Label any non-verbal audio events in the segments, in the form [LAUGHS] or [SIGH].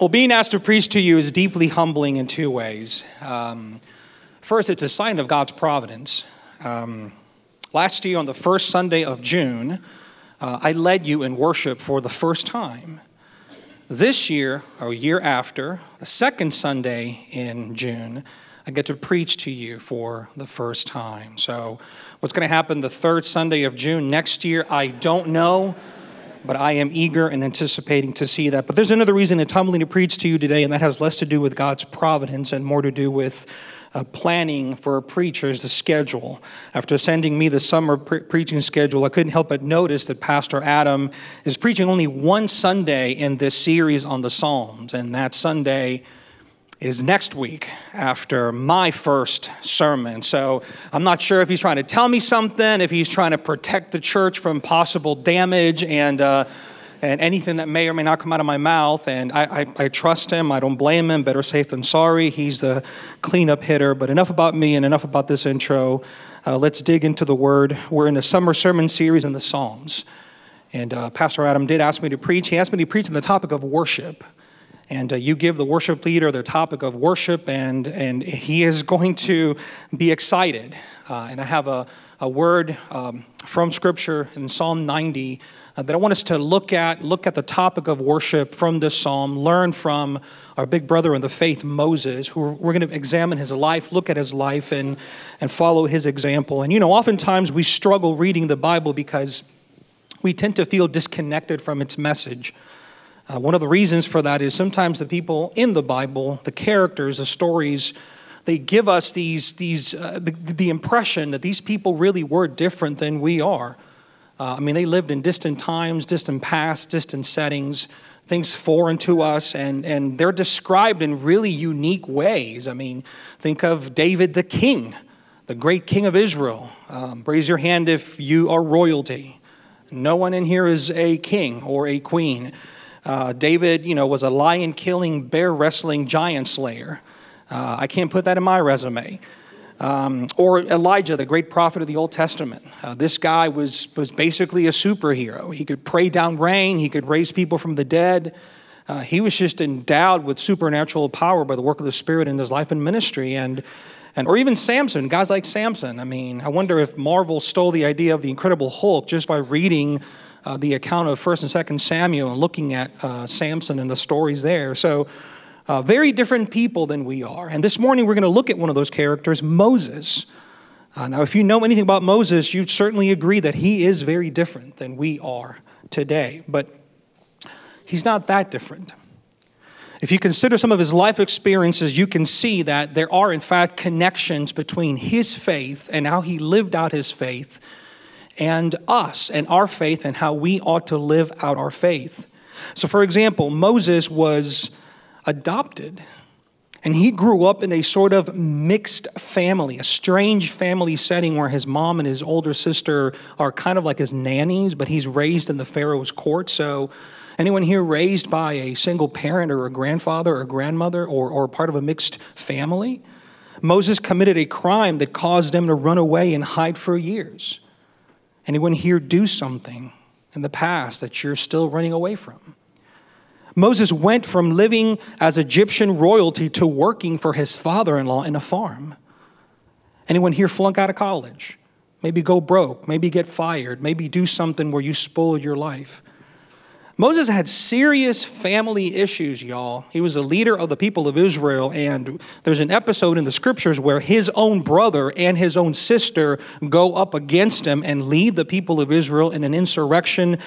Well, being asked to preach to you is deeply humbling in two ways. Um, first, it's a sign of God's providence. Um, last year, on the first Sunday of June, uh, I led you in worship for the first time. This year, or year after, the second Sunday in June, I get to preach to you for the first time. So, what's going to happen the third Sunday of June next year, I don't know but I am eager and anticipating to see that. But there's another reason it's humbling to preach to you today, and that has less to do with God's providence and more to do with uh, planning for a preachers, the schedule. After sending me the summer pre- preaching schedule, I couldn't help but notice that Pastor Adam is preaching only one Sunday in this series on the Psalms, and that Sunday is next week after my first sermon. So I'm not sure if he's trying to tell me something, if he's trying to protect the church from possible damage and, uh, and anything that may or may not come out of my mouth. And I, I, I, trust him. I don't blame him. Better safe than sorry. He's the cleanup hitter. But enough about me and enough about this intro. Uh, let's dig into the word. We're in a summer sermon series in the Psalms. And uh, Pastor Adam did ask me to preach. He asked me to preach on the topic of worship and uh, you give the worship leader the topic of worship, and, and he is going to be excited. Uh, and I have a, a word um, from Scripture in Psalm 90 uh, that I want us to look at, look at the topic of worship from this psalm, learn from our big brother in the faith, Moses, who we're going to examine his life, look at his life, and, and follow his example. And you know, oftentimes we struggle reading the Bible because we tend to feel disconnected from its message. Uh, one of the reasons for that is sometimes the people in the Bible, the characters, the stories, they give us these, these, uh, the, the, impression that these people really were different than we are. Uh, I mean, they lived in distant times, distant past, distant settings, things foreign to us, and, and they're described in really unique ways. I mean, think of David the king, the great king of Israel. Um, raise your hand if you are royalty. No one in here is a king or a queen. Uh, David, you know, was a lion killing, bear wrestling giant slayer. Uh, I can't put that in my resume. Um, or Elijah, the great prophet of the Old Testament. Uh, this guy was, was basically a superhero. He could pray down rain, he could raise people from the dead. Uh, he was just endowed with supernatural power by the work of the Spirit in his life and ministry. And, and, or even Samson, guys like Samson. I mean, I wonder if Marvel stole the idea of the Incredible Hulk just by reading uh, the account of First and Second Samuel and looking at uh, Samson and the stories there. So, uh, very different people than we are. And this morning we're going to look at one of those characters, Moses. Uh, now, if you know anything about Moses, you'd certainly agree that he is very different than we are today. But he's not that different. If you consider some of his life experiences, you can see that there are, in fact, connections between his faith and how he lived out his faith and us and our faith and how we ought to live out our faith. So, for example, Moses was adopted. And he grew up in a sort of mixed family, a strange family setting where his mom and his older sister are kind of like his nannies, but he's raised in the Pharaoh's court. So, anyone here raised by a single parent or a grandfather or a grandmother or, or part of a mixed family? Moses committed a crime that caused him to run away and hide for years. Anyone here do something in the past that you're still running away from? Moses went from living as Egyptian royalty to working for his father in law in a farm. Anyone here flunk out of college? Maybe go broke, maybe get fired, maybe do something where you spoiled your life. Moses had serious family issues, y'all. He was a leader of the people of Israel, and there's an episode in the scriptures where his own brother and his own sister go up against him and lead the people of Israel in an insurrection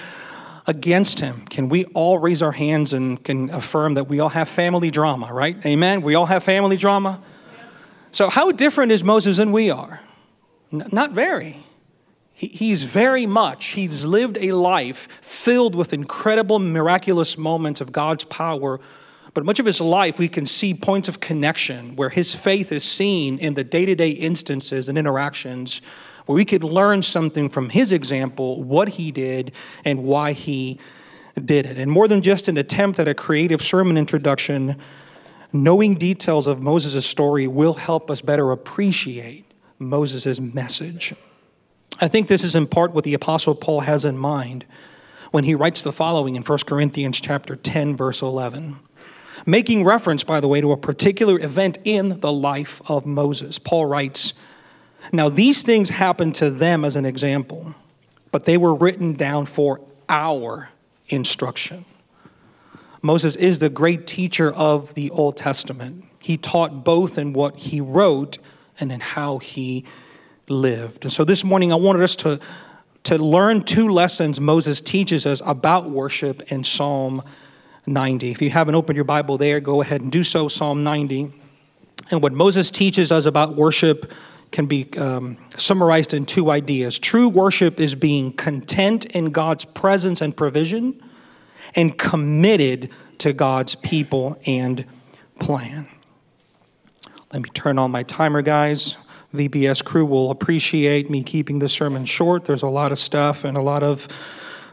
against him. Can we all raise our hands and can affirm that we all have family drama, right? Amen. We all have family drama. So, how different is Moses than we are? N- not very. He, he's very much, he's lived a life filled with incredible, miraculous moments of God's power. But much of his life, we can see points of connection where his faith is seen in the day to day instances and interactions where we could learn something from his example, what he did, and why he did it. And more than just an attempt at a creative sermon introduction, knowing details of Moses' story will help us better appreciate Moses' message. I think this is in part what the apostle Paul has in mind when he writes the following in 1 Corinthians chapter 10 verse 11. making reference, by the way, to a particular event in the life of Moses. Paul writes, Now these things happened to them as an example, but they were written down for our instruction. Moses is the great teacher of the Old Testament. He taught both in what he wrote and in how he lived. And so this morning I wanted us to, to learn two lessons Moses teaches us about worship in Psalm 90. If you haven't opened your Bible there, go ahead and do so, Psalm 90. And what Moses teaches us about worship can be um, summarized in two ideas. True worship is being content in God's presence and provision, and committed to God's people and plan. Let me turn on my timer, guys. VBS crew will appreciate me keeping the sermon short. There's a lot of stuff and a lot of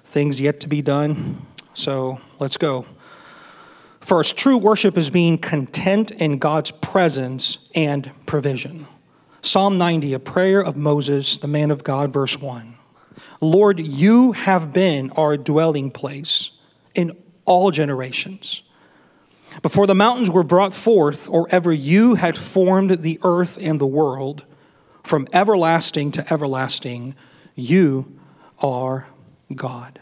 things yet to be done. So let's go. First, true worship is being content in God's presence and provision. Psalm 90, a prayer of Moses, the man of God, verse 1. Lord, you have been our dwelling place in all generations. Before the mountains were brought forth, or ever you had formed the earth and the world, from everlasting to everlasting, you are God.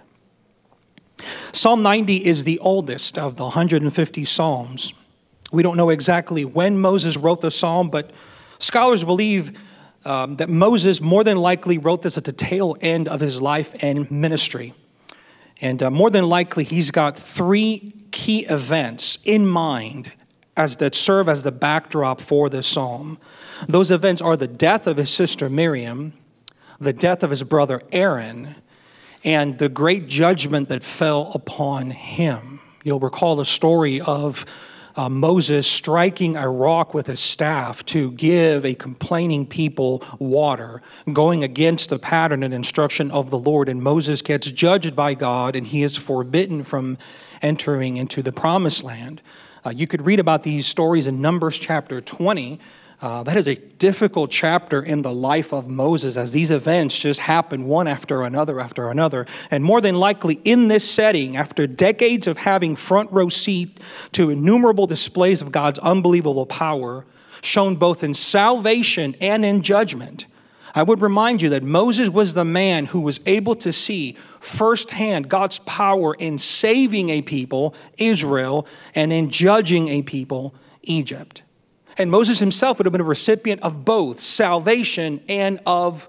Psalm 90 is the oldest of the 150 Psalms. We don't know exactly when Moses wrote the psalm, but scholars believe um, that Moses more than likely wrote this at the tail end of his life and ministry. And uh, more than likely, he's got three key events in mind as that serve as the backdrop for this psalm. Those events are the death of his sister Miriam, the death of his brother Aaron, and the great judgment that fell upon him. You'll recall the story of uh, Moses striking a rock with his staff to give a complaining people water, going against the pattern and instruction of the Lord. And Moses gets judged by God and he is forbidden from entering into the promised land. Uh, you could read about these stories in Numbers chapter 20. Uh, that is a difficult chapter in the life of Moses as these events just happen one after another after another. And more than likely, in this setting, after decades of having front row seat to innumerable displays of God's unbelievable power, shown both in salvation and in judgment, I would remind you that Moses was the man who was able to see firsthand God's power in saving a people, Israel, and in judging a people, Egypt. And Moses himself would have been a recipient of both salvation and of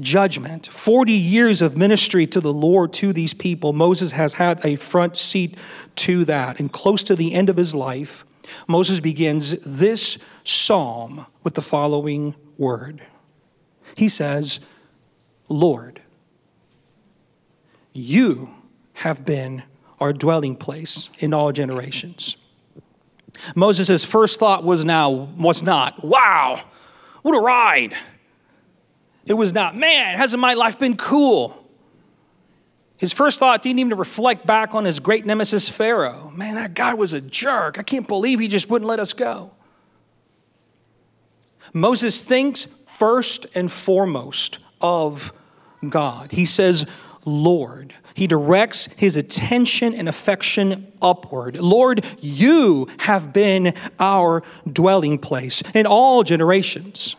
judgment. 40 years of ministry to the Lord to these people, Moses has had a front seat to that. And close to the end of his life, Moses begins this psalm with the following word He says, Lord, you have been our dwelling place in all generations. Moses' first thought was now was not, wow, what a ride. It was not, man, hasn't my life been cool? His first thought didn't even reflect back on his great nemesis Pharaoh. Man, that guy was a jerk. I can't believe he just wouldn't let us go. Moses thinks first and foremost of God. He says, Lord. He directs his attention and affection upward. Lord, you have been our dwelling place in all generations.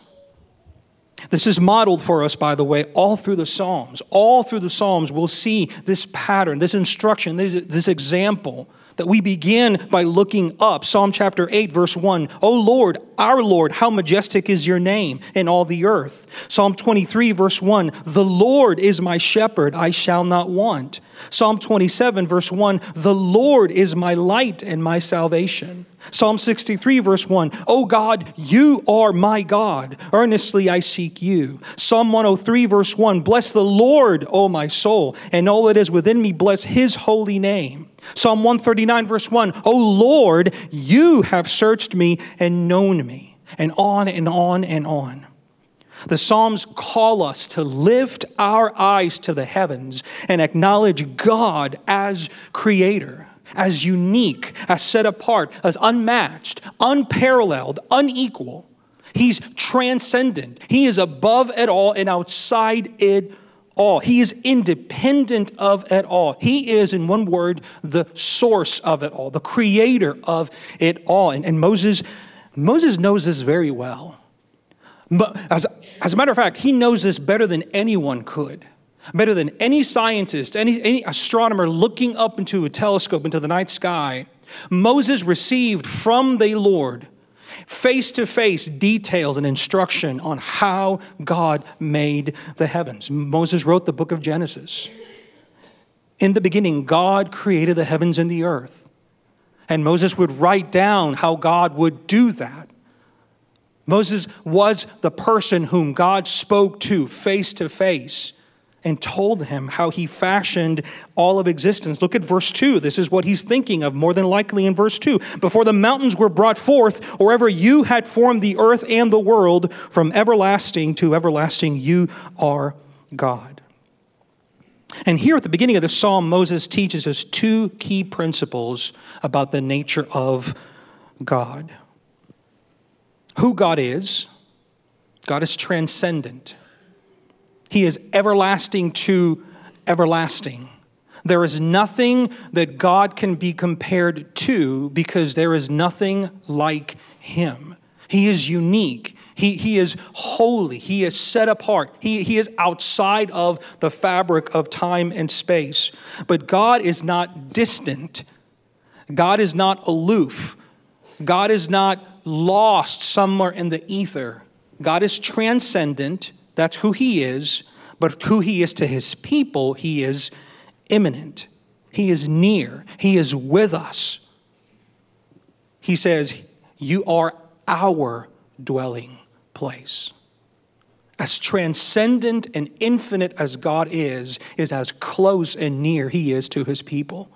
This is modeled for us, by the way, all through the Psalms. All through the Psalms, we'll see this pattern, this instruction, this, this example that we begin by looking up. Psalm chapter 8, verse 1. O Lord, our Lord, how majestic is your name in all the earth. Psalm 23, verse 1. The Lord is my shepherd, I shall not want. Psalm 27, verse 1. The Lord is my light and my salvation. Psalm 63, verse 1 Oh God, you are my God. Earnestly I seek you. Psalm 103, verse 1 Bless the Lord, O my soul, and all that is within me, bless his holy name. Psalm 139, verse 1 O Lord, you have searched me and known me. And on and on and on. The Psalms call us to lift our eyes to the heavens and acknowledge God as creator as unique, as set apart, as unmatched, unparalleled, unequal. He's transcendent. He is above it all and outside it all. He is independent of it all. He is, in one word, the source of it all, the creator of it all. And, and Moses, Moses knows this very well. But as, as a matter of fact, he knows this better than anyone could, better than any scientist, any, any astronomer looking up into a telescope into the night sky. Moses received from the Lord face to face details and instruction on how God made the heavens. Moses wrote the book of Genesis. In the beginning, God created the heavens and the earth. And Moses would write down how God would do that. Moses was the person whom God spoke to face to face and told him how he fashioned all of existence. Look at verse 2. This is what he's thinking of, more than likely in verse 2. Before the mountains were brought forth, or ever you had formed the earth and the world, from everlasting to everlasting, you are God. And here at the beginning of the psalm, Moses teaches us two key principles about the nature of God who God is, God is transcendent. He is everlasting to everlasting. There is nothing that God can be compared to because there is nothing like him. He is unique. He, he is holy. He is set apart. He, he is outside of the fabric of time and space. But God is not distant. God is not aloof. God is not lost somewhere in the ether. God is transcendent. That's who He is. But who He is to His people, He is immanent. He is near. He is with us. He says, You are our dwelling place. As transcendent and infinite as God is, is as close and near He is to His people.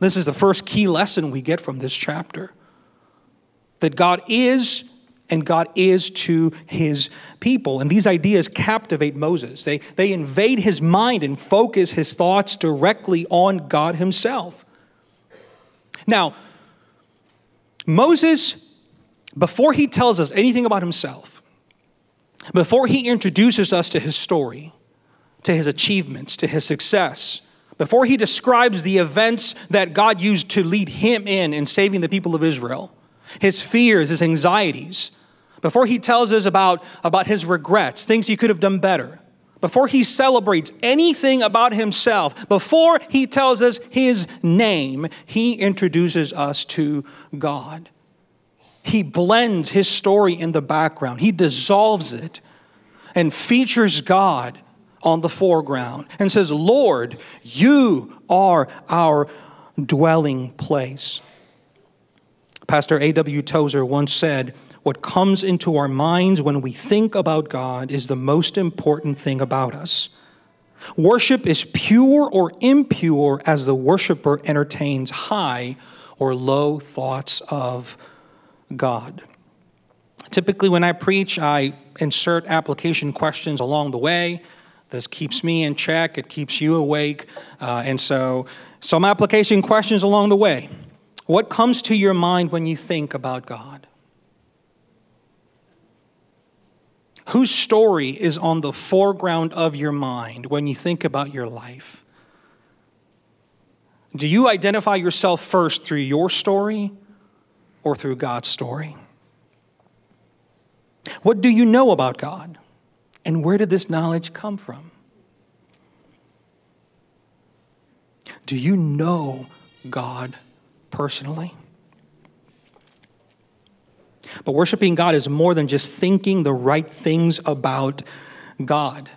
This is the first key lesson we get from this chapter that God is and God is to his people. And these ideas captivate Moses. They, they invade his mind and focus his thoughts directly on God himself. Now, Moses, before he tells us anything about himself, before he introduces us to his story, to his achievements, to his success, before he describes the events that God used to lead him in in saving the people of Israel, his fears, his anxieties, before he tells us about, about his regrets, things he could have done better, before he celebrates anything about himself, before he tells us his name, he introduces us to God. He blends his story in the background, he dissolves it and features God on the foreground and says, Lord, you are our dwelling place. Pastor A.W. Tozer once said, What comes into our minds when we think about God is the most important thing about us. Worship is pure or impure as the worshiper entertains high or low thoughts of God. Typically, when I preach, I insert application questions along the way. This keeps me in check, it keeps you awake. Uh, and so, some application questions along the way. What comes to your mind when you think about God? Whose story is on the foreground of your mind when you think about your life? Do you identify yourself first through your story or through God's story? What do you know about God? And where did this knowledge come from? Do you know God personally. But worshiping God is more than just thinking the right things about God.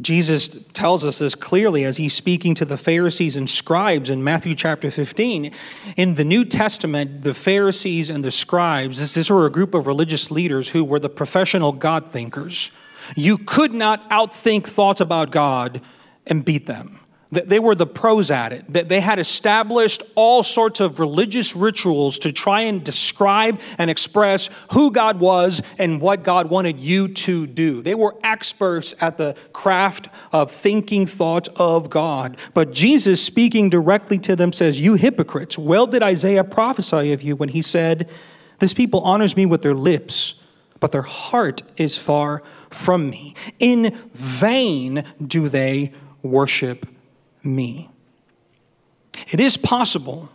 Jesus tells us this clearly as he's speaking to the Pharisees and scribes in Matthew chapter 15. In the New Testament, the Pharisees and the scribes, this were a group of religious leaders who were the professional God thinkers. You could not outthink thoughts about God and beat them. They were the pros at it. That they had established all sorts of religious rituals to try and describe and express who God was and what God wanted you to do. They were experts at the craft of thinking thoughts of God. But Jesus, speaking directly to them, says, You hypocrites, well did Isaiah prophesy of you when he said, This people honors me with their lips but their heart is far from me. In vain do they worship me. It is possible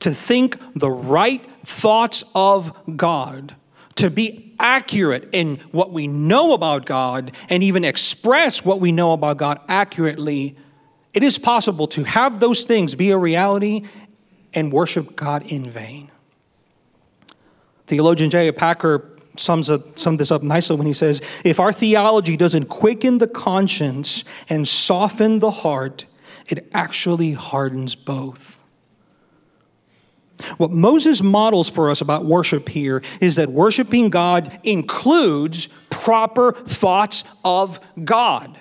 to think the right thoughts of God, to be accurate in what we know about God, and even express what we know about God accurately. It is possible to have those things be a reality and worship God in vain. Theologian J. Packer sums, up, sums this up nicely when he says, If our theology doesn't quicken the conscience and soften the heart, it actually hardens both. What Moses models for us about worship here is that worshiping God includes proper thoughts of God.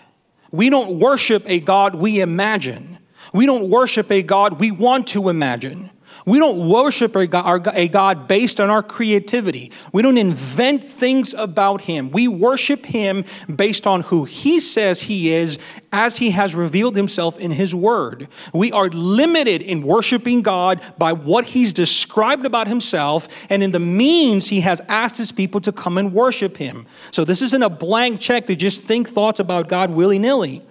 We don't worship a God we imagine. We don't worship a God we want to imagine. We don't worship a God, based on our creativity. We don't invent things about Him. We worship Him based on who He says He is as He has revealed Himself in His Word. We are limited in worshiping God by what He's described about Himself and in the means He has asked His people to come and worship Him. So this isn't a blank check to just think thoughts about God willy nilly.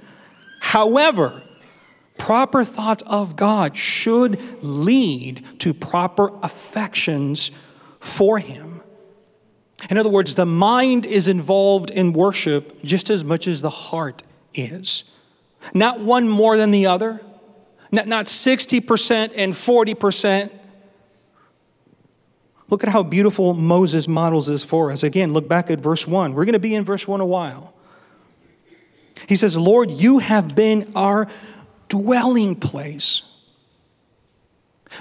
However, proper thoughts of God should lead to proper affections for Him. In other words, the mind is involved in worship just as much as the heart is. Not one more than the other, not, not 60% and 40%. Look at how beautiful Moses models this for us. Again, look back at verse 1. We're going to be in verse 1 a while. He says, Lord, you have been our dwelling place.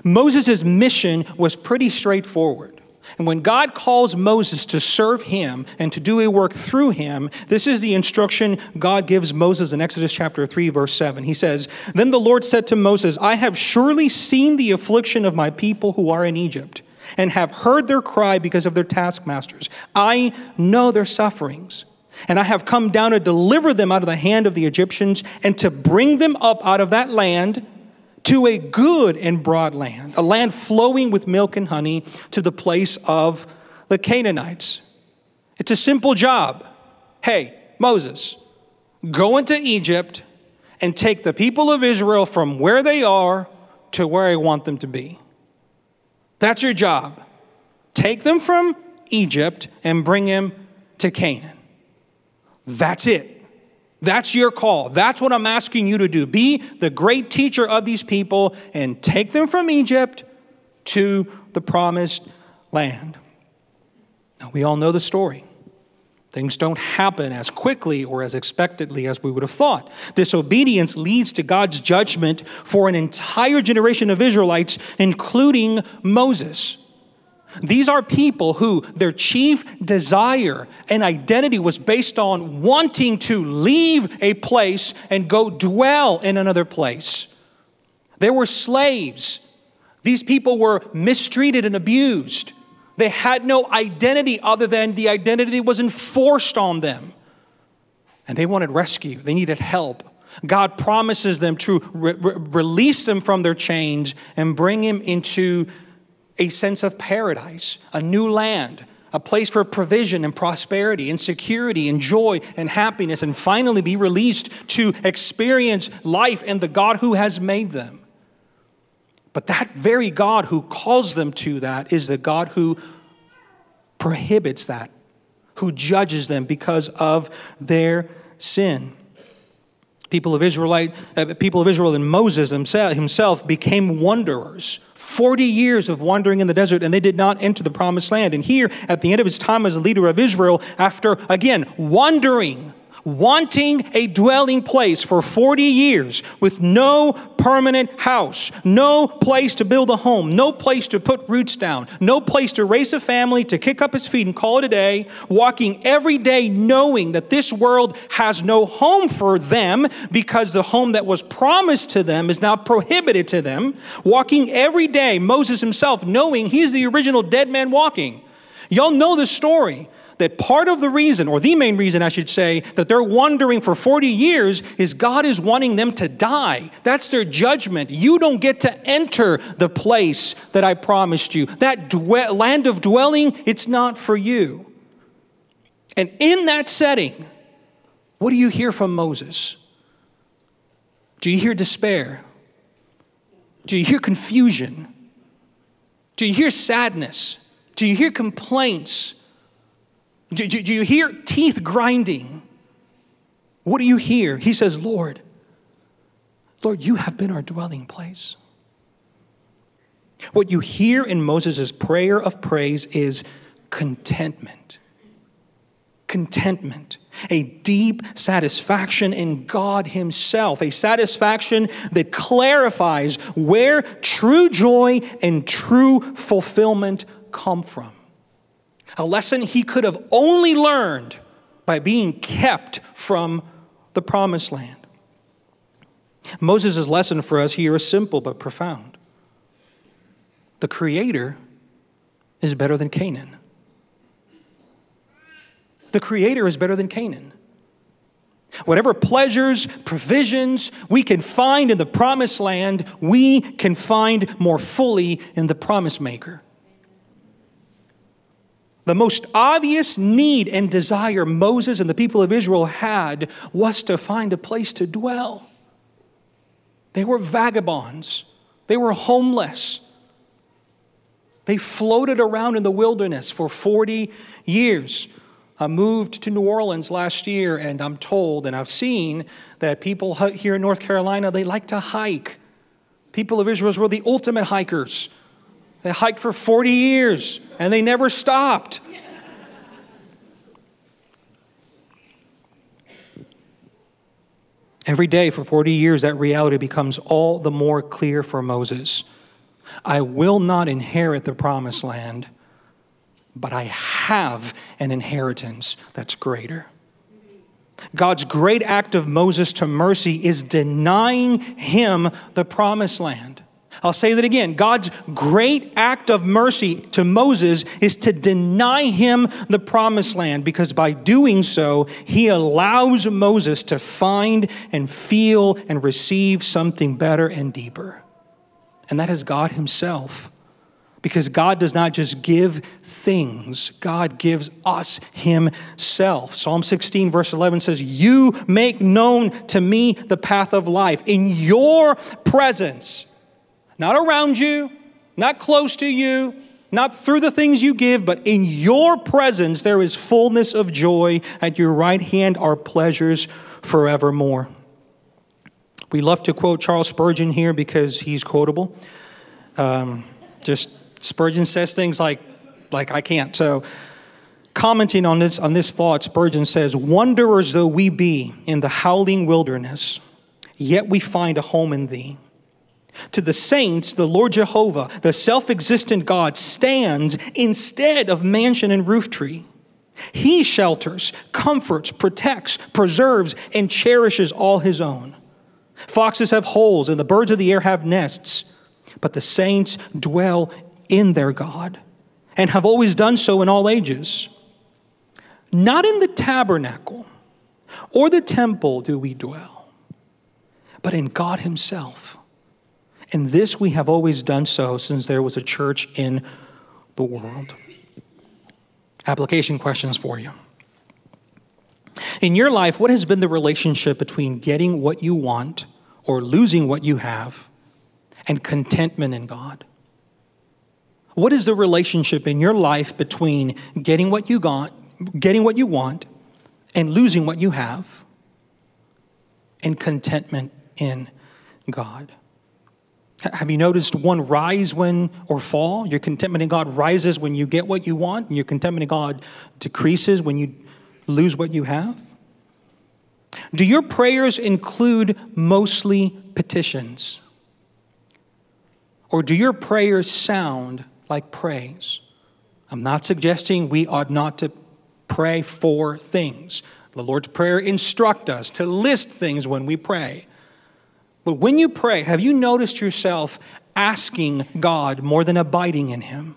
Moses' mission was pretty straightforward. And when God calls Moses to serve him and to do a work through him, this is the instruction God gives Moses in Exodus chapter 3, verse 7. He says, Then the Lord said to Moses, I have surely seen the affliction of my people who are in Egypt, and have heard their cry because of their taskmasters. I know their sufferings. And I have come down to deliver them out of the hand of the Egyptians and to bring them up out of that land to a good and broad land, a land flowing with milk and honey, to the place of the Canaanites. It's a simple job. Hey, Moses, go into Egypt and take the people of Israel from where they are to where I want them to be. That's your job. Take them from Egypt and bring them to Canaan. That's it. That's your call. That's what I'm asking you to do. Be the great teacher of these people and take them from Egypt to the promised land. Now, we all know the story. Things don't happen as quickly or as expectedly as we would have thought. Disobedience leads to God's judgment for an entire generation of Israelites, including Moses. These are people who their chief desire and identity was based on wanting to leave a place and go dwell in another place. They were slaves. These people were mistreated and abused. They had no identity other than the identity that was enforced on them. And they wanted rescue, they needed help. God promises them to re- re- release them from their chains and bring them into a sense of paradise, a new land, a place for provision and prosperity and security and joy and happiness, and finally be released to experience life in the God who has made them. But that very God who calls them to that is the God who prohibits that, who judges them because of their sin. People of Israelite, uh, people of Israel and Moses himself became wanderers 40 years of wandering in the desert, and they did not enter the promised land. And here, at the end of his time as a leader of Israel, after again wandering wanting a dwelling place for 40 years with no permanent house, no place to build a home, no place to put roots down, no place to raise a family, to kick up his feet and call it a day, walking every day knowing that this world has no home for them because the home that was promised to them is now prohibited to them, walking every day, Moses himself knowing he's the original dead man walking. Y'all know the story that part of the reason, or the main reason, I should say, that they're wandering for 40 years is God is wanting them to die. That's their judgment. You don't get to enter the place that I promised you. That dwe- land of dwelling, it's not for you. And in that setting, what do you hear from Moses? Do you hear despair? Do you hear confusion? Do you hear sadness? Do you hear complaints? Do, do, do, you hear teeth grinding? What do you hear? He says, Lord, Lord, you have been our dwelling place. What you hear in Moses' prayer of praise is contentment. Contentment, a deep satisfaction in God Himself, a satisfaction that clarifies where true joy and true fulfillment come from. A lesson he could have only learned by being kept from the promised land. Moses' lesson for us here is simple but profound. The Creator is better than Canaan. The Creator is better than Canaan. Whatever pleasures, provisions we can find in the promised land, we can find more fully in the promise maker. The most obvious need and desire Moses and the people of Israel had was to find a place to dwell. They were vagabonds, they were homeless. They floated around in the wilderness for 40 years. I moved to New Orleans last year, and I'm told and I've seen that people here in North Carolina, they like to hike. People of Israel were the ultimate hikers. They hiked for 40 years and they never stopped. Every day for 40 years, that reality becomes all the more clear for Moses. I will not inherit the promised land, but I have an inheritance that's greater. God's great act of Moses to mercy is denying him the promised land. I'll say that again. God's great act of mercy to Moses is to deny him the promised land because by doing so, he allows Moses to find and feel and receive something better and deeper. And that is God himself. Because God does not just give things, God gives us Himself. Psalm 16, verse 11 says, You make known to me the path of life. In your presence, not around you, not close to you, not through the things you give, but in your presence there is fullness of joy. At your right hand are pleasures forevermore. We love to quote Charles Spurgeon here because he's quotable. Um, just Spurgeon says things like, like I can't. So, commenting on this on this thought, Spurgeon says, "Wanderers though we be in the howling wilderness, yet we find a home in Thee." To the saints, the Lord Jehovah, the self existent God, stands instead of mansion and roof tree. He shelters, comforts, protects, preserves, and cherishes all his own. Foxes have holes, and the birds of the air have nests, but the saints dwell in their God and have always done so in all ages. Not in the tabernacle or the temple do we dwell, but in God Himself and this we have always done so since there was a church in the world. Application questions for you. In your life, what has been the relationship between getting what you want or losing what you have and contentment in God? What is the relationship in your life between getting what you got, getting what you want, and losing what you have, and contentment in God? Have you noticed one rise when or fall? Your contentment in God rises when you get what you want, and your contentment in God decreases when you lose what you have? Do your prayers include mostly petitions? Or do your prayers sound like praise? I'm not suggesting we ought not to pray for things. The Lord's Prayer instructs us to list things when we pray. But when you pray, have you noticed yourself asking God more than abiding in Him?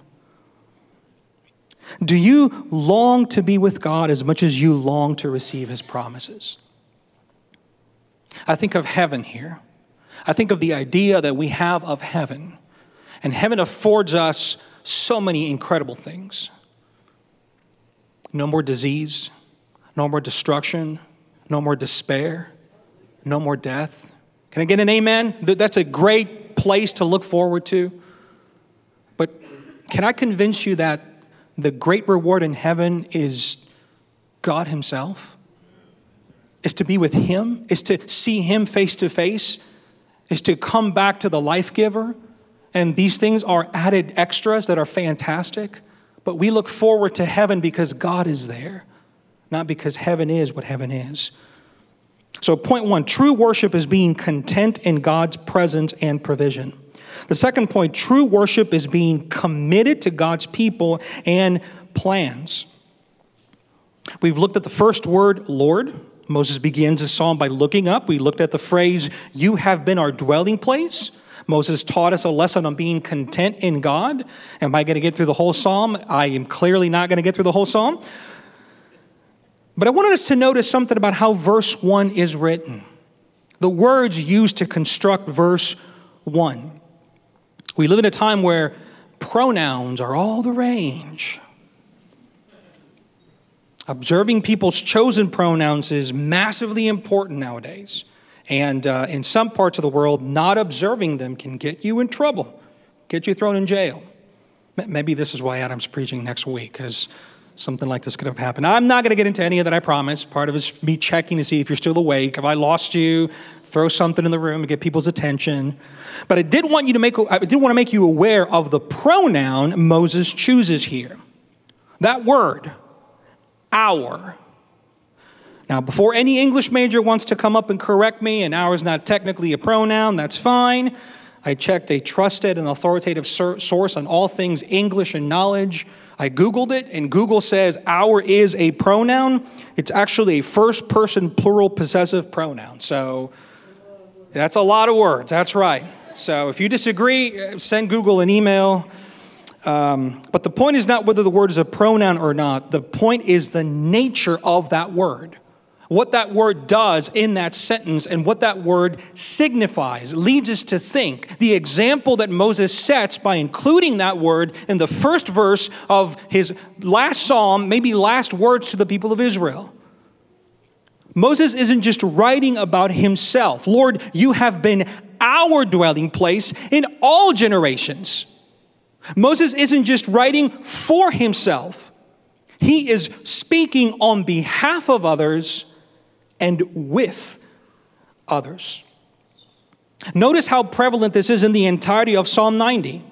Do you long to be with God as much as you long to receive His promises? I think of heaven here. I think of the idea that we have of heaven. And heaven affords us so many incredible things no more disease, no more destruction, no more despair, no more death. Can I get an amen? That's a great place to look forward to. But can I convince you that the great reward in heaven is God Himself? Is to be with Him, is to see Him face to face, is to come back to the life giver. And these things are added extras that are fantastic. But we look forward to heaven because God is there, not because heaven is what heaven is. So, point one true worship is being content in God's presence and provision. The second point true worship is being committed to God's people and plans. We've looked at the first word, Lord. Moses begins his psalm by looking up. We looked at the phrase, You have been our dwelling place. Moses taught us a lesson on being content in God. Am I going to get through the whole psalm? I am clearly not going to get through the whole psalm. But I wanted us to notice something about how verse 1 is written. The words used to construct verse 1. We live in a time where pronouns are all the rage. Observing people's chosen pronouns is massively important nowadays. And uh, in some parts of the world, not observing them can get you in trouble, get you thrown in jail. Maybe this is why Adam's preaching next week, because something like this could have happened. I'm not going to get into any of that, I promise. Part of it's me checking to see if you're still awake. Have I lost you? Throw something in the room to get people's attention. But I did want you to make I did want to make you aware of the pronoun Moses chooses here. That word, our. Now, before any English major wants to come up and correct me, and our is not technically a pronoun, that's fine. I checked a trusted and authoritative source on all things English and knowledge. I Googled it, and Google says our is a pronoun. It's actually a first person plural possessive pronoun. So that's a lot of words. That's right. So if you disagree, send Google an email. Um, but the point is not whether the word is a pronoun or not, the point is the nature of that word what that word does in that sentence and what that word signifies leads us to think. The example that Moses sets by including that word in the first verse of his last psalm, maybe last words to the people of Israel. Moses isn't just writing about himself. Lord, you have been our dwelling place in all generations. Moses isn't just writing for himself, he is speaking on behalf of others and with others. Notice how prevalent this is in the entirety of Psalm 90.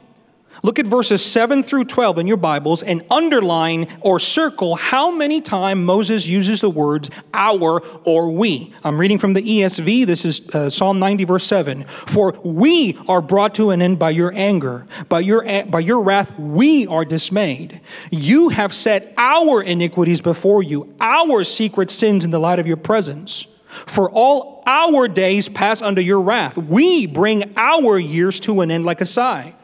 Look at verses 7 through 12 in your Bibles and underline or circle how many times Moses uses the words our or we. I'm reading from the ESV. This is uh, Psalm 90, verse 7. For we are brought to an end by your anger, by your, by your wrath, we are dismayed. You have set our iniquities before you, our secret sins in the light of your presence. For all our days pass under your wrath. We bring our years to an end like a sigh.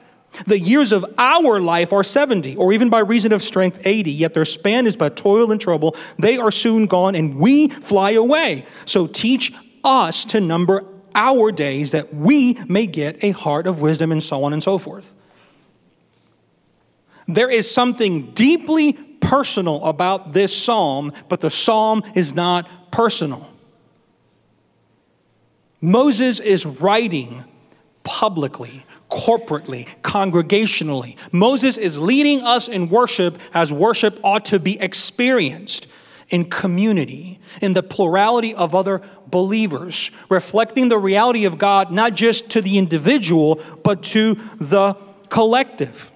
The years of our life are 70, or even by reason of strength 80, yet their span is but toil and trouble. They are soon gone, and we fly away. So teach us to number our days that we may get a heart of wisdom, and so on and so forth. There is something deeply personal about this psalm, but the psalm is not personal. Moses is writing publicly corporately, congregationally. Moses is leading us in worship as worship ought to be experienced in community, in the plurality of other believers, reflecting the reality of God not just to the individual, but to the collective.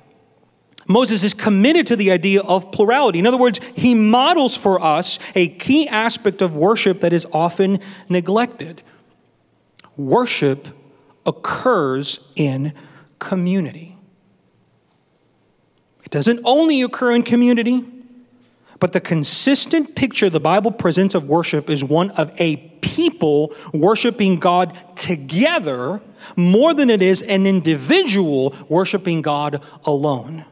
Moses is committed to the idea of plurality. In other words, he models for us a key aspect of worship that is often neglected. Worship occurs in community. It doesn't only occur in community, but the consistent picture the Bible presents of worship is one of a people worshiping God together more than it is an individual worshiping God alone.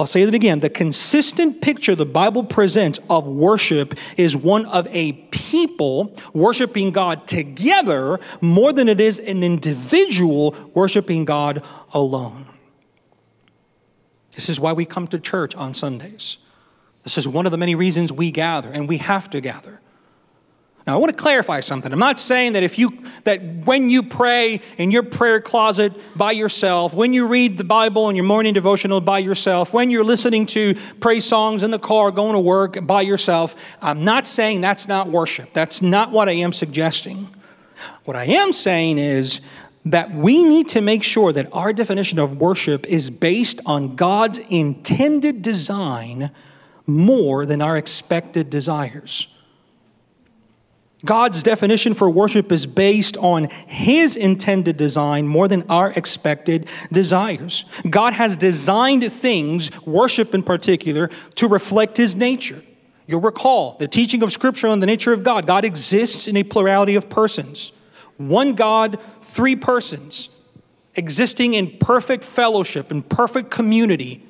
I'll say that again. The consistent picture the Bible presents of worship is one of a people worshiping God together more than it is an individual worshiping God alone. This is why we come to church on Sundays. This is one of the many reasons we gather, and we have to gather. Now, I want to clarify something. I'm not saying that if you that when you pray in your prayer closet by yourself, when you read the Bible in your morning devotional by yourself, when you're listening to praise songs in the car going to work by yourself, I'm not saying that's not worship. That's not what I am suggesting. What I am saying is that we need to make sure that our definition of worship is based on God's intended design more than our expected desires. God's definition for worship is based on His intended design more than our expected desires. God has designed things, worship in particular, to reflect His nature. You'll recall the teaching of Scripture on the nature of God. God exists in a plurality of persons. One God, three persons, existing in perfect fellowship and perfect community.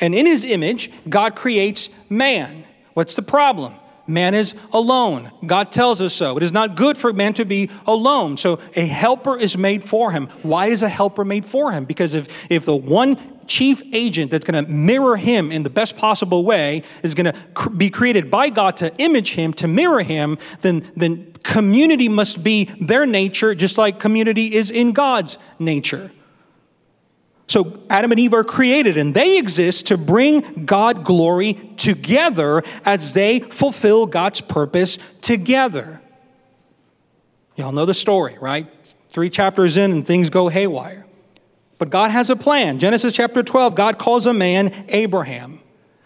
And in His image, God creates man. What's the problem? Man is alone. God tells us so. It is not good for man to be alone. So a helper is made for him. Why is a helper made for him? Because if, if the one chief agent that's going to mirror him in the best possible way is going to cr- be created by God to image him, to mirror him, then, then community must be their nature, just like community is in God's nature. So Adam and Eve are created and they exist to bring God glory together as they fulfill God's purpose together. Y'all know the story, right? Three chapters in and things go haywire. But God has a plan. Genesis chapter 12, God calls a man Abraham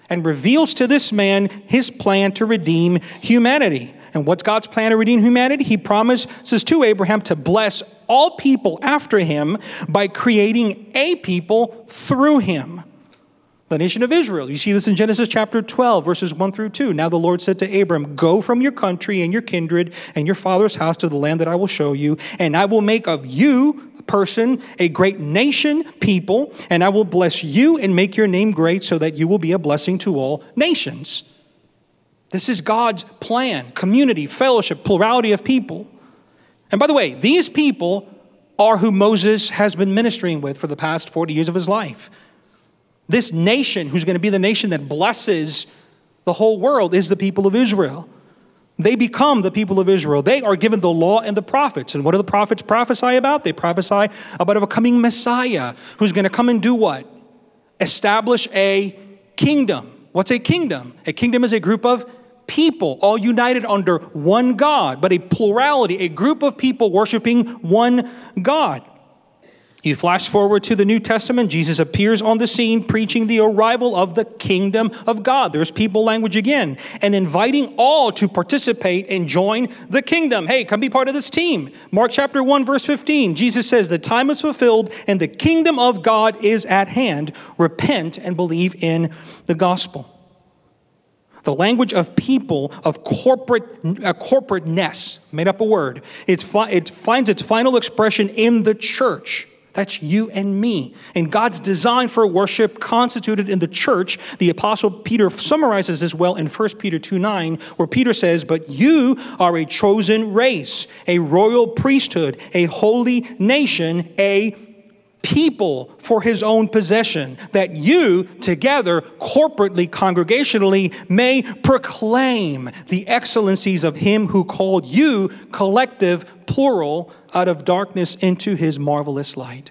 and reveals to this man his plan to redeem humanity. And what's God's plan to redeem humanity? He promises to Abraham to bless all people after him by creating a people through him. The nation of Israel. You see this in Genesis chapter 12, verses 1 through 2. Now the Lord said to Abram, Go from your country and your kindred and your father's house to the land that I will show you, and I will make of you a person, a great nation, people, and I will bless you and make your name great so that you will be a blessing to all nations. This is God's plan community, fellowship, plurality of people. And by the way, these people are who Moses has been ministering with for the past 40 years of his life. This nation, who's going to be the nation that blesses the whole world, is the people of Israel. They become the people of Israel. They are given the law and the prophets. And what do the prophets prophesy about? They prophesy about a coming Messiah who's going to come and do what? Establish a kingdom. What's a kingdom? A kingdom is a group of people, all united under one God, but a plurality, a group of people worshiping one God. You flash forward to the New Testament, Jesus appears on the scene preaching the arrival of the kingdom of God. There's people language again, and inviting all to participate and join the kingdom. Hey, come be part of this team. Mark chapter 1, verse 15, Jesus says, The time is fulfilled and the kingdom of God is at hand. Repent and believe in the gospel. The language of people, of corporate, uh, corporateness, made up a word, it, fi- it finds its final expression in the church. That's you and me. And God's design for worship constituted in the church, the apostle Peter summarizes this well in 1 Peter 2 9, where Peter says, But you are a chosen race, a royal priesthood, a holy nation, a people for his own possession, that you together, corporately, congregationally, may proclaim the excellencies of him who called you, collective, plural, out of darkness into his marvelous light.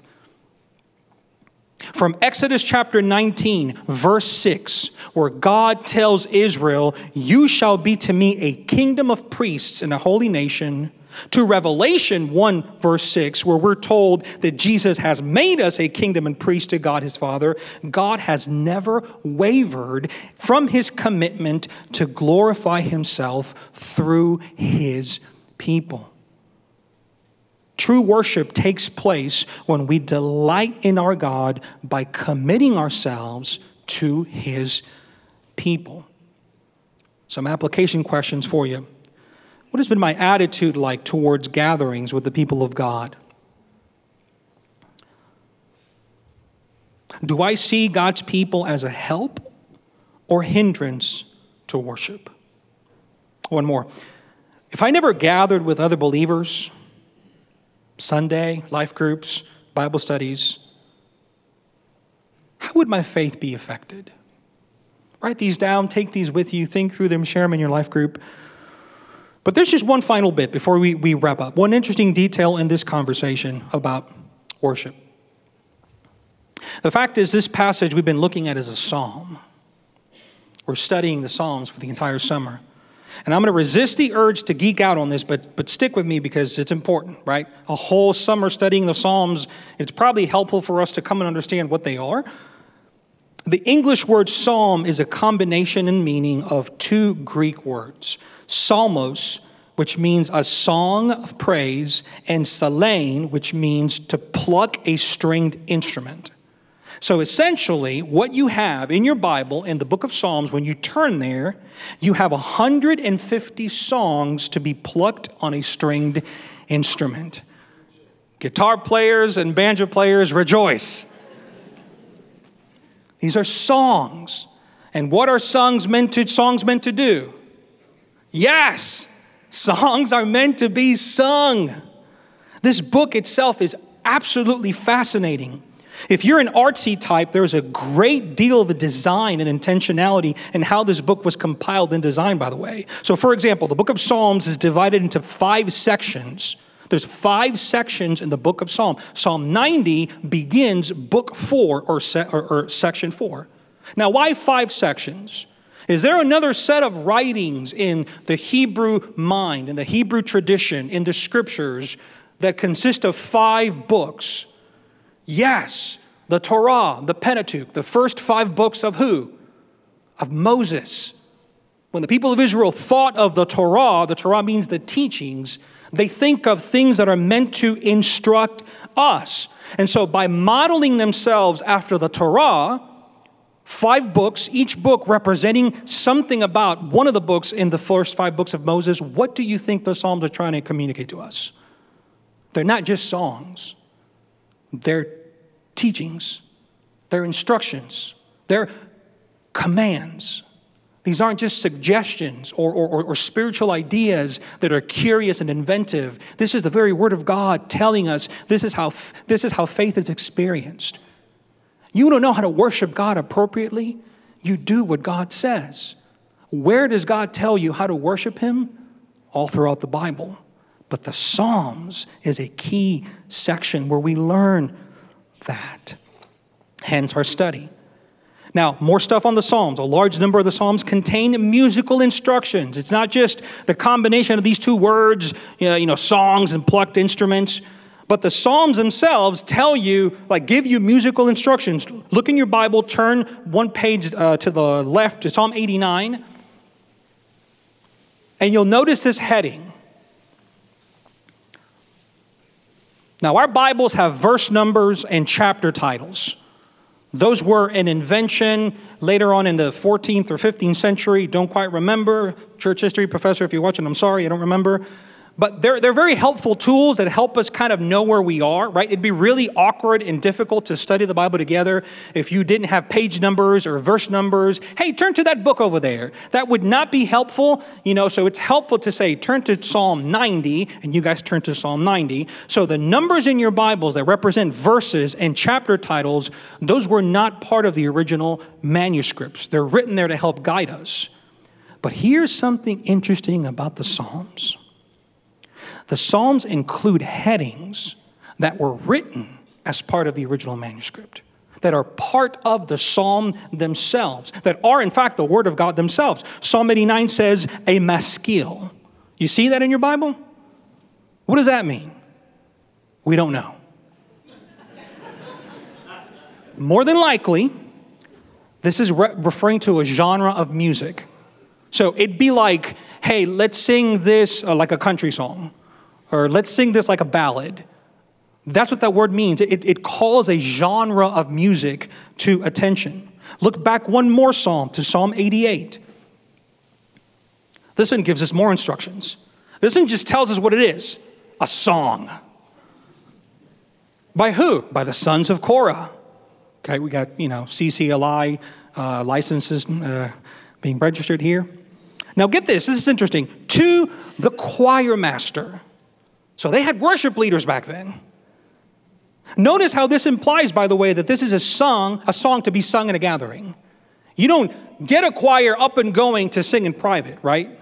From Exodus chapter 19, verse 6, where God tells Israel, You shall be to me a kingdom of priests and a holy nation to Revelation 1, verse 6, where we're told that Jesus has made us a kingdom and priest to God his Father, God has never wavered from his commitment to glorify himself through his people. True worship takes place when we delight in our God by committing ourselves to his people. Some application questions for you. What has been my attitude like towards gatherings with the people of God? Do I see God's people as a help or hindrance to worship? One more. If I never gathered with other believers, Sunday, life groups, Bible studies, how would my faith be affected? Write these down, take these with you, think through them, share them in your life group. But there's just one final bit before we, we wrap up. One interesting detail in this conversation about worship. The fact is, this passage we've been looking at is a psalm. We're studying the Psalms for the entire summer. And I'm going to resist the urge to geek out on this, but, but stick with me because it's important, right? A whole summer studying the Psalms, it's probably helpful for us to come and understand what they are. The English word psalm is a combination in meaning of two Greek words psalmos, which means a song of praise, and psallein, which means to pluck a stringed instrument. So essentially, what you have in your Bible, in the book of Psalms, when you turn there, you have 150 songs to be plucked on a stringed instrument. Guitar players and banjo players rejoice. These are songs. And what are songs meant to songs meant to do? Yes, songs are meant to be sung. This book itself is absolutely fascinating. If you're an artsy type, there's a great deal of design and intentionality in how this book was compiled and designed, by the way. So, for example, the book of Psalms is divided into five sections. There's five sections in the book of Psalm. Psalm 90 begins book four or, se- or, or section four. Now, why five sections? Is there another set of writings in the Hebrew mind, in the Hebrew tradition, in the scriptures that consist of five books? Yes, the Torah, the Pentateuch, the first five books of who? Of Moses. When the people of Israel thought of the Torah, the Torah means the teachings, they think of things that are meant to instruct us. And so, by modeling themselves after the Torah, five books, each book representing something about one of the books in the first five books of Moses, what do you think the Psalms are trying to communicate to us? They're not just songs, they're teachings, they're instructions, they're commands. These aren't just suggestions or, or, or, spiritual ideas that are curious and inventive. This is the very Word of God telling us this is how, this is how faith is experienced. You don't know how to worship God appropriately, you do what God says. Where does God tell you how to worship Him? All throughout the Bible. But the Psalms is a key section where we learn that. Hence our study. Now, more stuff on the Psalms. A large number of the Psalms contain musical instructions. It's not just the combination of these two words, you know, songs and plucked instruments, but the Psalms themselves tell you, like, give you musical instructions. Look in your Bible, turn one page uh, to the left to Psalm 89, and you'll notice this heading Now, our Bibles have verse numbers and chapter titles. Those were an invention later on in the 14th or 15th century. Don't quite remember. Church history professor, if you're watching, I'm sorry, I don't remember. But they're, they're very helpful tools that help us kind of know where we are, right? It'd be really awkward and difficult to study the Bible together if you didn't have page numbers or verse numbers. Hey, turn to that book over there. That would not be helpful, you know, so it's helpful to say, turn to Psalm 90, and you guys turn to Psalm 90. So the numbers in your Bibles that represent verses and chapter titles, those were not part of the original manuscripts. They're written there to help guide us. But here's something interesting about the Psalms. The Psalms include headings that were written as part of the original manuscript, that are part of the psalm themselves, that are in fact the Word of God themselves. Psalm 89 says, a maskil. You see that in your Bible? What does that mean? We don't know. More than likely, this is re- referring to a genre of music. So it'd be like, hey, let's sing this uh, like a country song or let's sing this like a ballad. That's what that word means. It, it calls a genre of music to attention. Look back one more psalm to Psalm 88. This one gives us more instructions. This one just tells us what it is a song. By who? By the sons of Korah. Okay, we got, you know, CCLI uh, licenses uh, being registered here. Now, get this, this is interesting. To the choir master. So they had worship leaders back then. Notice how this implies, by the way, that this is a song, a song to be sung in a gathering. You don't get a choir up and going to sing in private, right?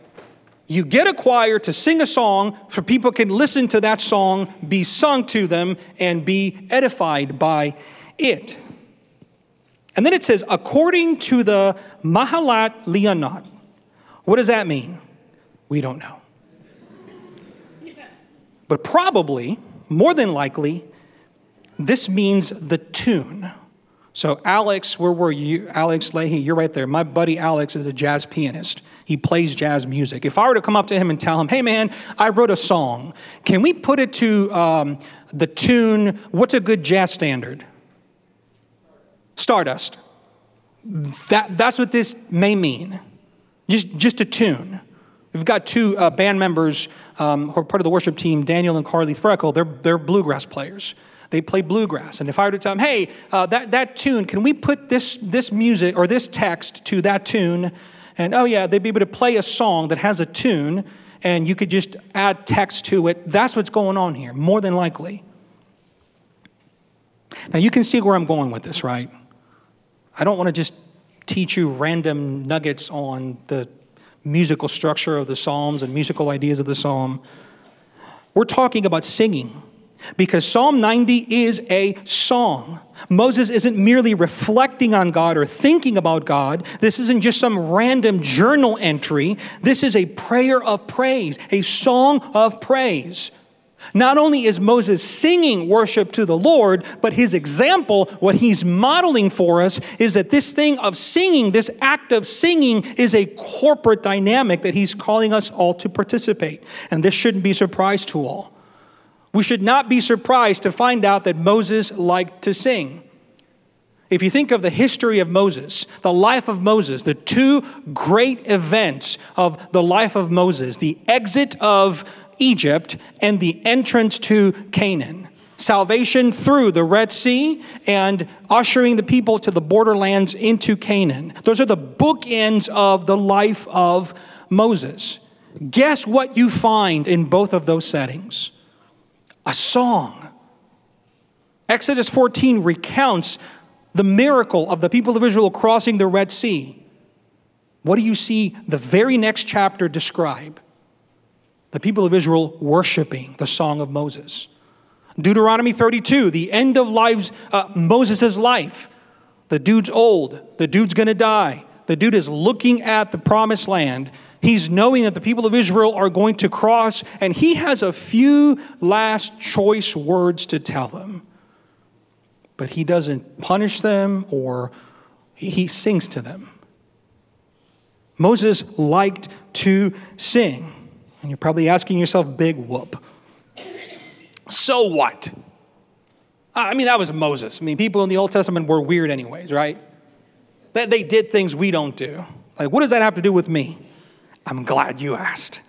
You get a choir to sing a song so people can listen to that song, be sung to them, and be edified by it. And then it says, according to the Mahalath Leannoth. What does that mean? We don't know. But probably, more than likely, this means the tune. So, Alex, where were you? Alex Leahy, you're right there. My buddy Alex is a jazz pianist. He plays jazz music. If I were to come up to him and tell him, hey man, I wrote a song, can we put it to um, the tune? What's a good jazz standard? Stardust. That, that's what this may mean. Just, just a tune. We've got two uh, band members um, who are part of the worship team, Daniel and Carly Threckle. They're, they're bluegrass players. They play bluegrass. And if I were to tell them, hey, uh, that, that tune, can we put this, this music or this text to that tune? And oh, yeah, they'd be able to play a song that has a tune, and you could just add text to it. That's what's going on here, more than likely. Now, you can see where I'm going with this, right? I don't want to just teach you random nuggets on the musical structure of the Psalms and musical ideas of the Psalm. We're talking about singing because Psalm 90 is a song. Moses isn't merely reflecting on God or thinking about God. This isn't just some random journal entry. This is a prayer of praise, a song of praise. Not only is Moses singing worship to the Lord, but his example, what he's modeling for us, is that this thing of singing, this act of singing, is a corporate dynamic that he's calling us all to participate. And this shouldn't be a surprise to all. We should not be surprised to find out that Moses liked to sing. If you think of the history of Moses, the life of Moses, the two great events of the life of Moses, the exit of Egypt and the entrance to Canaan. Salvation through the Red Sea and ushering the people to the borderlands into Canaan. Those are the bookends of the life of Moses. Guess what you find in both of those settings? a song. Exodus 14 recounts the miracle of the people of Israel crossing the Red Sea. What do you see the very next chapter describe? The people of Israel worshiping the song of Moses. Deuteronomy 32, the end of lives, uh, Moses' life. The dude's old, the dude's gonna die. The dude is looking at the promised land He's knowing that the people of Israel are going to cross, and he has a few last choice words to tell them. But he doesn't punish them or he sings to them. Moses liked to sing. And you're probably asking yourself, big whoop. So what? I mean, that was Moses. I mean, people in the Old Testament were weird, anyways, right? That they did things we don't do. Like, what does that have to do with me? I'm glad you asked.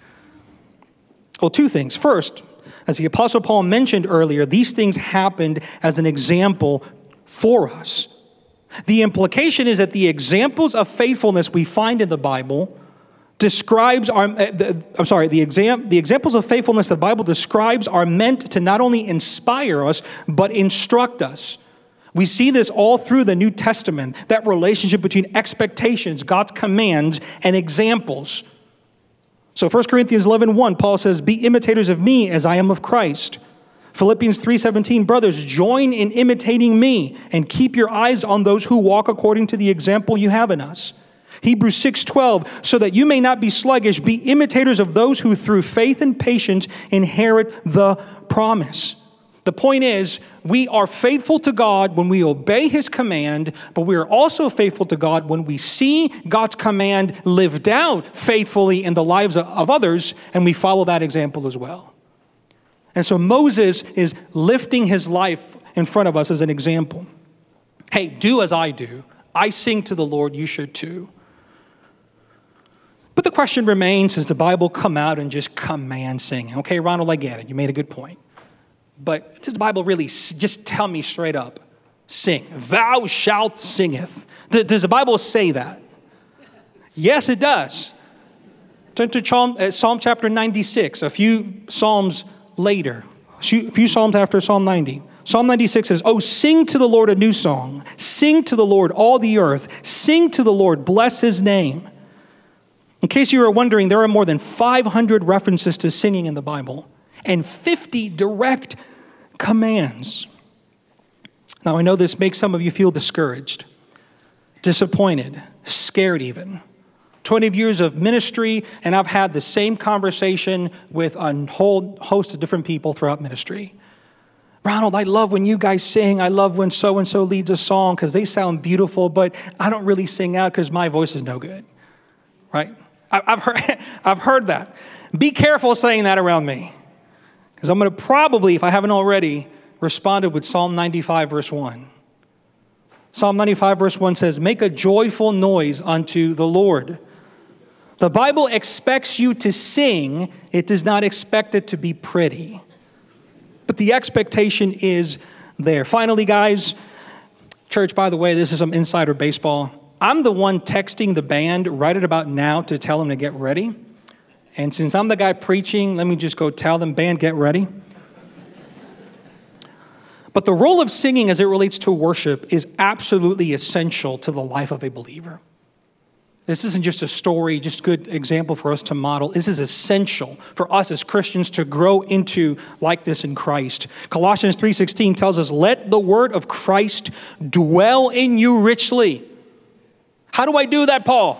Well, two things. First, as the Apostle Paul mentioned earlier, these things happened as an example for us. The implication is that the examples of faithfulness we find in the Bible describes our uh, I'm sorry, the exam the examples of faithfulness the Bible describes are meant to not only inspire us but instruct us. We see this all through the New Testament, that relationship between expectations, God's commands and examples. So 1 Corinthians 11, 1, Paul says, Be imitators of me as I am of Christ. Philippians 3:17 Brothers join in imitating me and keep your eyes on those who walk according to the example you have in us. Hebrews 6:12 So that you may not be sluggish be imitators of those who through faith and patience inherit the promise. The point is, we are faithful to God when we obey His command, but we are also faithful to God when we see God's command lived out faithfully in the lives of others, and we follow that example as well. And so Moses is lifting his life in front of us as an example. Hey, do as I do. I sing to the Lord, you should too. But the question remains does the Bible come out and just command singing? Okay, Ronald, I get it. You made a good point. But does the Bible really just tell me straight up? Sing. Thou shalt singeth. Does the Bible say that? Yes, it does. Turn to Psalm, uh, Psalm chapter 96, a few Psalms later, a few Psalms after Psalm 90. Psalm 96 says, Oh, sing to the Lord a new song. Sing to the Lord, all the earth. Sing to the Lord, bless his name. In case you were wondering, there are more than 500 references to singing in the Bible and 50 direct commands. Now, I know this makes some of you feel discouraged, disappointed, scared even. 20 years of ministry, and I've had the same conversation with a whole host of different people throughout ministry. Ronald, I love when you guys sing. I love when so and so leads a song because they sound beautiful, but I don't really sing out because my voice is no good. Right? I've heard, [LAUGHS] I've heard that. Be careful saying that around me because I'm going to probably, if I haven't already, responded with Psalm 95, verse 1. Psalm 95, verse 1 says, Make a joyful noise unto the Lord. The Bible expects you to sing, it does not expect it to be pretty. But the expectation is there. Finally, guys, church, by the way, this is some insider baseball. I'm the one texting the band right at about now to tell them to get ready. And since I'm the guy preaching, let me just go tell them, band, get ready. But the role of singing as it relates to worship is absolutely essential to the life of a believer. This isn't just a story, just good example for us to model. This is essential for us as Christians to grow into likeness in Christ. Colossians 3:16 tells us, "Let the word of Christ dwell in you richly." How do I do that, Paul?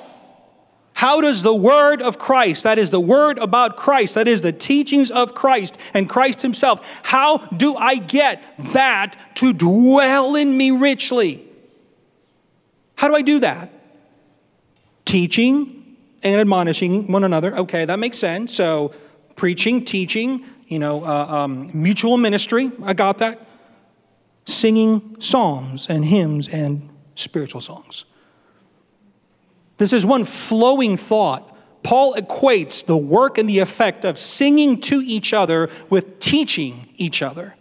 How does the word of Christ, that is the word about Christ, that is the teachings of Christ and Christ Himself, how do I get that to dwell in me richly? How do I do that? Teaching and admonishing one another. Okay, that makes sense. So, preaching, teaching, you know, uh, um, mutual ministry. I got that. Singing psalms and hymns and spiritual songs. This is one flowing thought. Paul equates the work and the effect of singing to each other with teaching each other.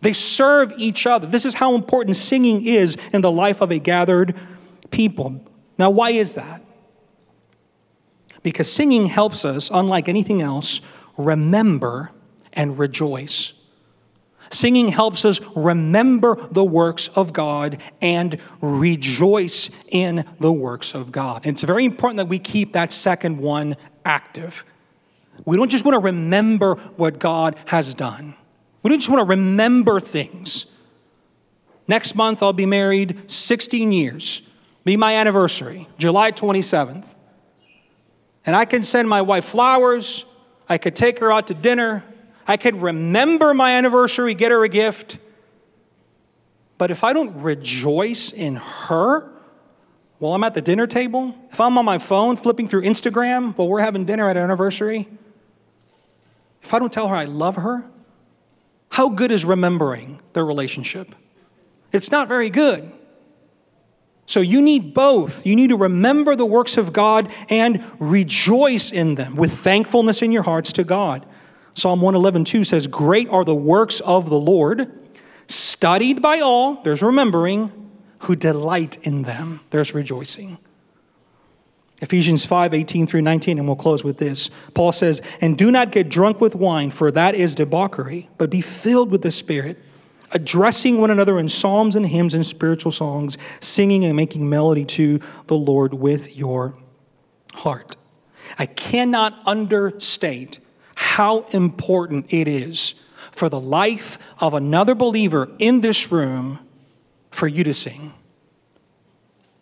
They serve each other. This is how important singing is in the life of a gathered people. Now, why is that? Because singing helps us, unlike anything else, remember and rejoice. Singing helps us remember the works of God and rejoice in the works of God. And it's very important that we keep that second one active. We don't just want to remember what God has done, we don't just want to remember things. Next month, I'll be married 16 years, be my anniversary, July 27th. And I can send my wife flowers, I could take her out to dinner, I could remember my anniversary, get her a gift. But if I don't rejoice in her while I'm at the dinner table, if I'm on my phone flipping through Instagram while we're having dinner at our anniversary, if I don't tell her I love her, how good is remembering their relationship? It's not very good. So you need both. You need to remember the works of God and rejoice in them with thankfulness in your hearts to God. Psalm 111, 2 says, Great are the works of the Lord, studied by all, there's remembering, who delight in them. There's rejoicing. Ephesians 5, 18 through 19, and we'll close with this. Paul says, And do not get drunk with wine, for that is debauchery, but be filled with the Spirit, addressing one another in psalms and hymns and spiritual songs, singing and making melody to the Lord with your heart. I cannot understate how important it is for the life of another believer in this room for you to sing.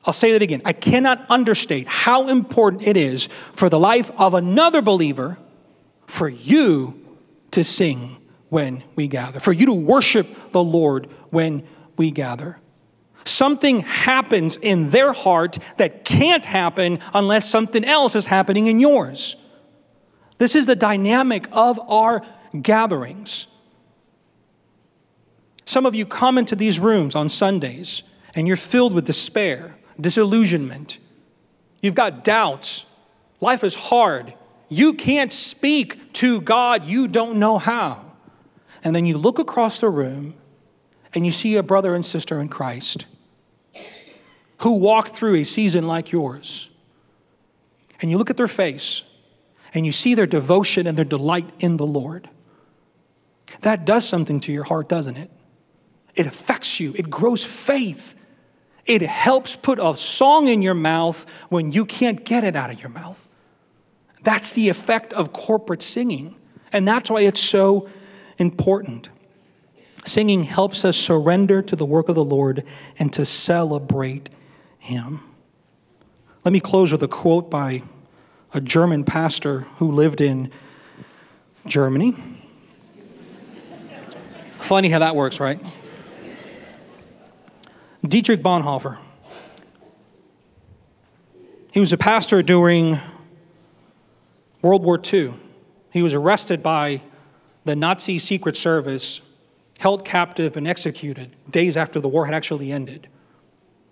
I'll say that again. I cannot understate how important it is for the life of another believer for you to sing when we gather, for you to worship the Lord when we gather. Something happens in their heart that can't happen unless something else is happening in yours. This is the dynamic of our gatherings. Some of you come into these rooms on Sundays and you're filled with despair, disillusionment. You've got doubts. Life is hard. You can't speak to God, you don't know how. And then you look across the room and you see a brother and sister in Christ who walked through a season like yours. And you look at their face and you see their devotion and their delight in the Lord. That does something to your heart, doesn't it? It affects you, it grows faith. It helps put a song in your mouth when you can't get it out of your mouth. That's the effect of corporate singing. And that's why it's so important. Singing helps us surrender to the work of the Lord and to celebrate Him. Let me close with a quote by a German pastor who lived in Germany. Funny how that works, right? Dietrich Bonhoeffer. He was a pastor during World War II. He was arrested by the Nazi Secret Service, held captive, and executed days after the war had actually ended.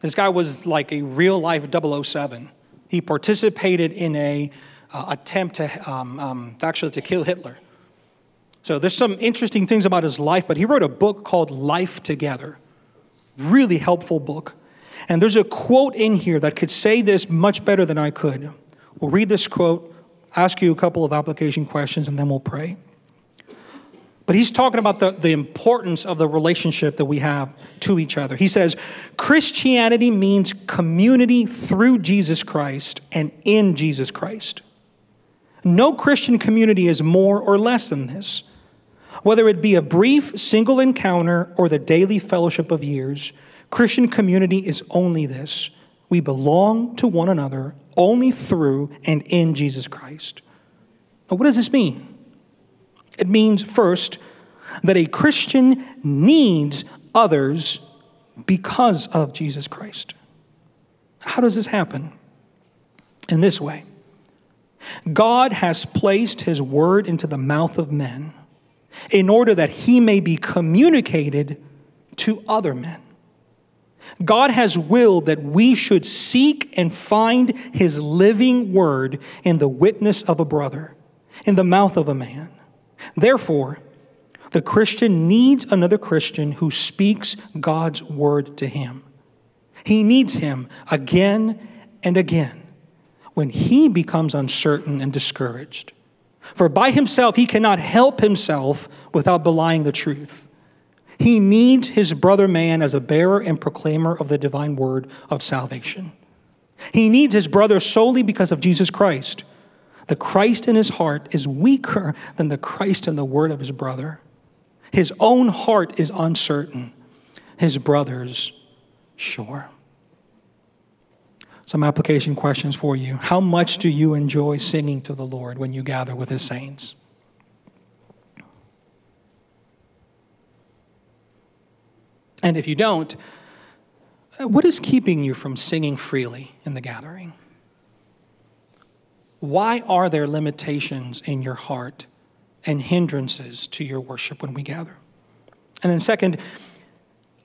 This guy was like a real life 007. He participated in a uh, attempt to um, um, actually to kill Hitler. So there's some interesting things about his life, but he wrote a book called Life Together. Really helpful book. And there's a quote in here that could say this much better than I could. We'll read this quote, ask you a couple of application questions, and then we'll pray. But he's talking about the, the importance of the relationship that we have to each other. He says, Christianity means community through Jesus Christ and in Jesus Christ. No Christian community is more or less than this. Whether it be a brief single encounter or the daily fellowship of years, Christian community is only this we belong to one another only through and in Jesus Christ. Now, what does this mean? It means, first, that a Christian needs others because of Jesus Christ. How does this happen? In this way God has placed his word into the mouth of men in order that he may be communicated to other men. God has willed that we should seek and find his living word in the witness of a brother, in the mouth of a man. Therefore, the Christian needs another Christian who speaks God's word to him. He needs him again and again when he becomes uncertain and discouraged. For by himself he cannot help himself without belying the truth. He needs his brother man as a bearer and proclaimer of the divine word of salvation. He needs his brother solely because of Jesus Christ. The Christ in his heart is weaker than the Christ in the word of his brother. His own heart is uncertain, his brother's sure. Some application questions for you. How much do you enjoy singing to the Lord when you gather with his saints? And if you don't, what is keeping you from singing freely in the gathering? Why are there limitations in your heart and hindrances to your worship when we gather? And then, second,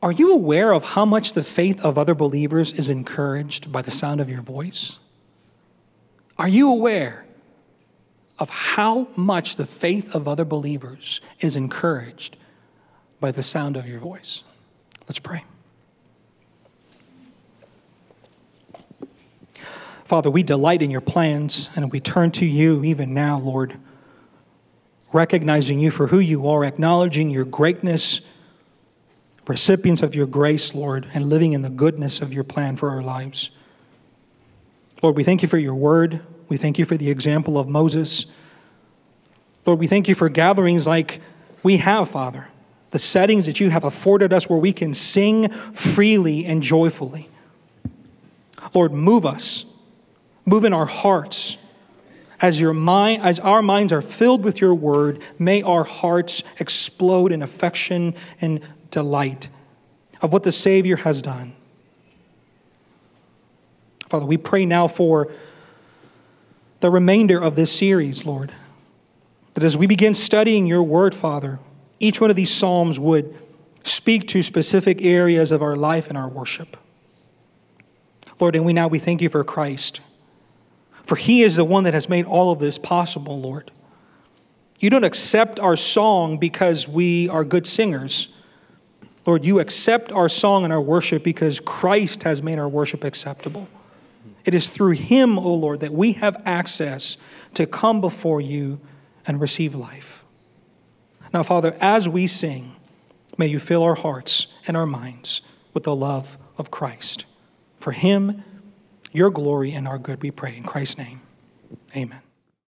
are you aware of how much the faith of other believers is encouraged by the sound of your voice? Are you aware of how much the faith of other believers is encouraged by the sound of your voice? Let's pray. Father, we delight in your plans and we turn to you even now, Lord, recognizing you for who you are, acknowledging your greatness, recipients of your grace, Lord, and living in the goodness of your plan for our lives. Lord, we thank you for your word. We thank you for the example of Moses. Lord, we thank you for gatherings like we have, Father the settings that you have afforded us where we can sing freely and joyfully. Lord, move us, move in our hearts. As, your mind, as our minds are filled with your word, may our hearts explode in affection and delight of what the Savior has done. Father, we pray now for the remainder of this series, Lord, that as we begin studying your word, Father, each one of these Psalms would speak to specific areas of our life and our worship. Lord, and we now we thank you for Christ. For he is the one that has made all of this possible, Lord. You don't accept our song because we are good singers. Lord, you accept our song and our worship because Christ has made our worship acceptable. It is through him, O oh Lord, that we have access to come before you and receive life. Now, Father, as we sing, May you fill our hearts and our minds with the love of Christ. For him, your glory and our good, we pray. In Christ's name, amen.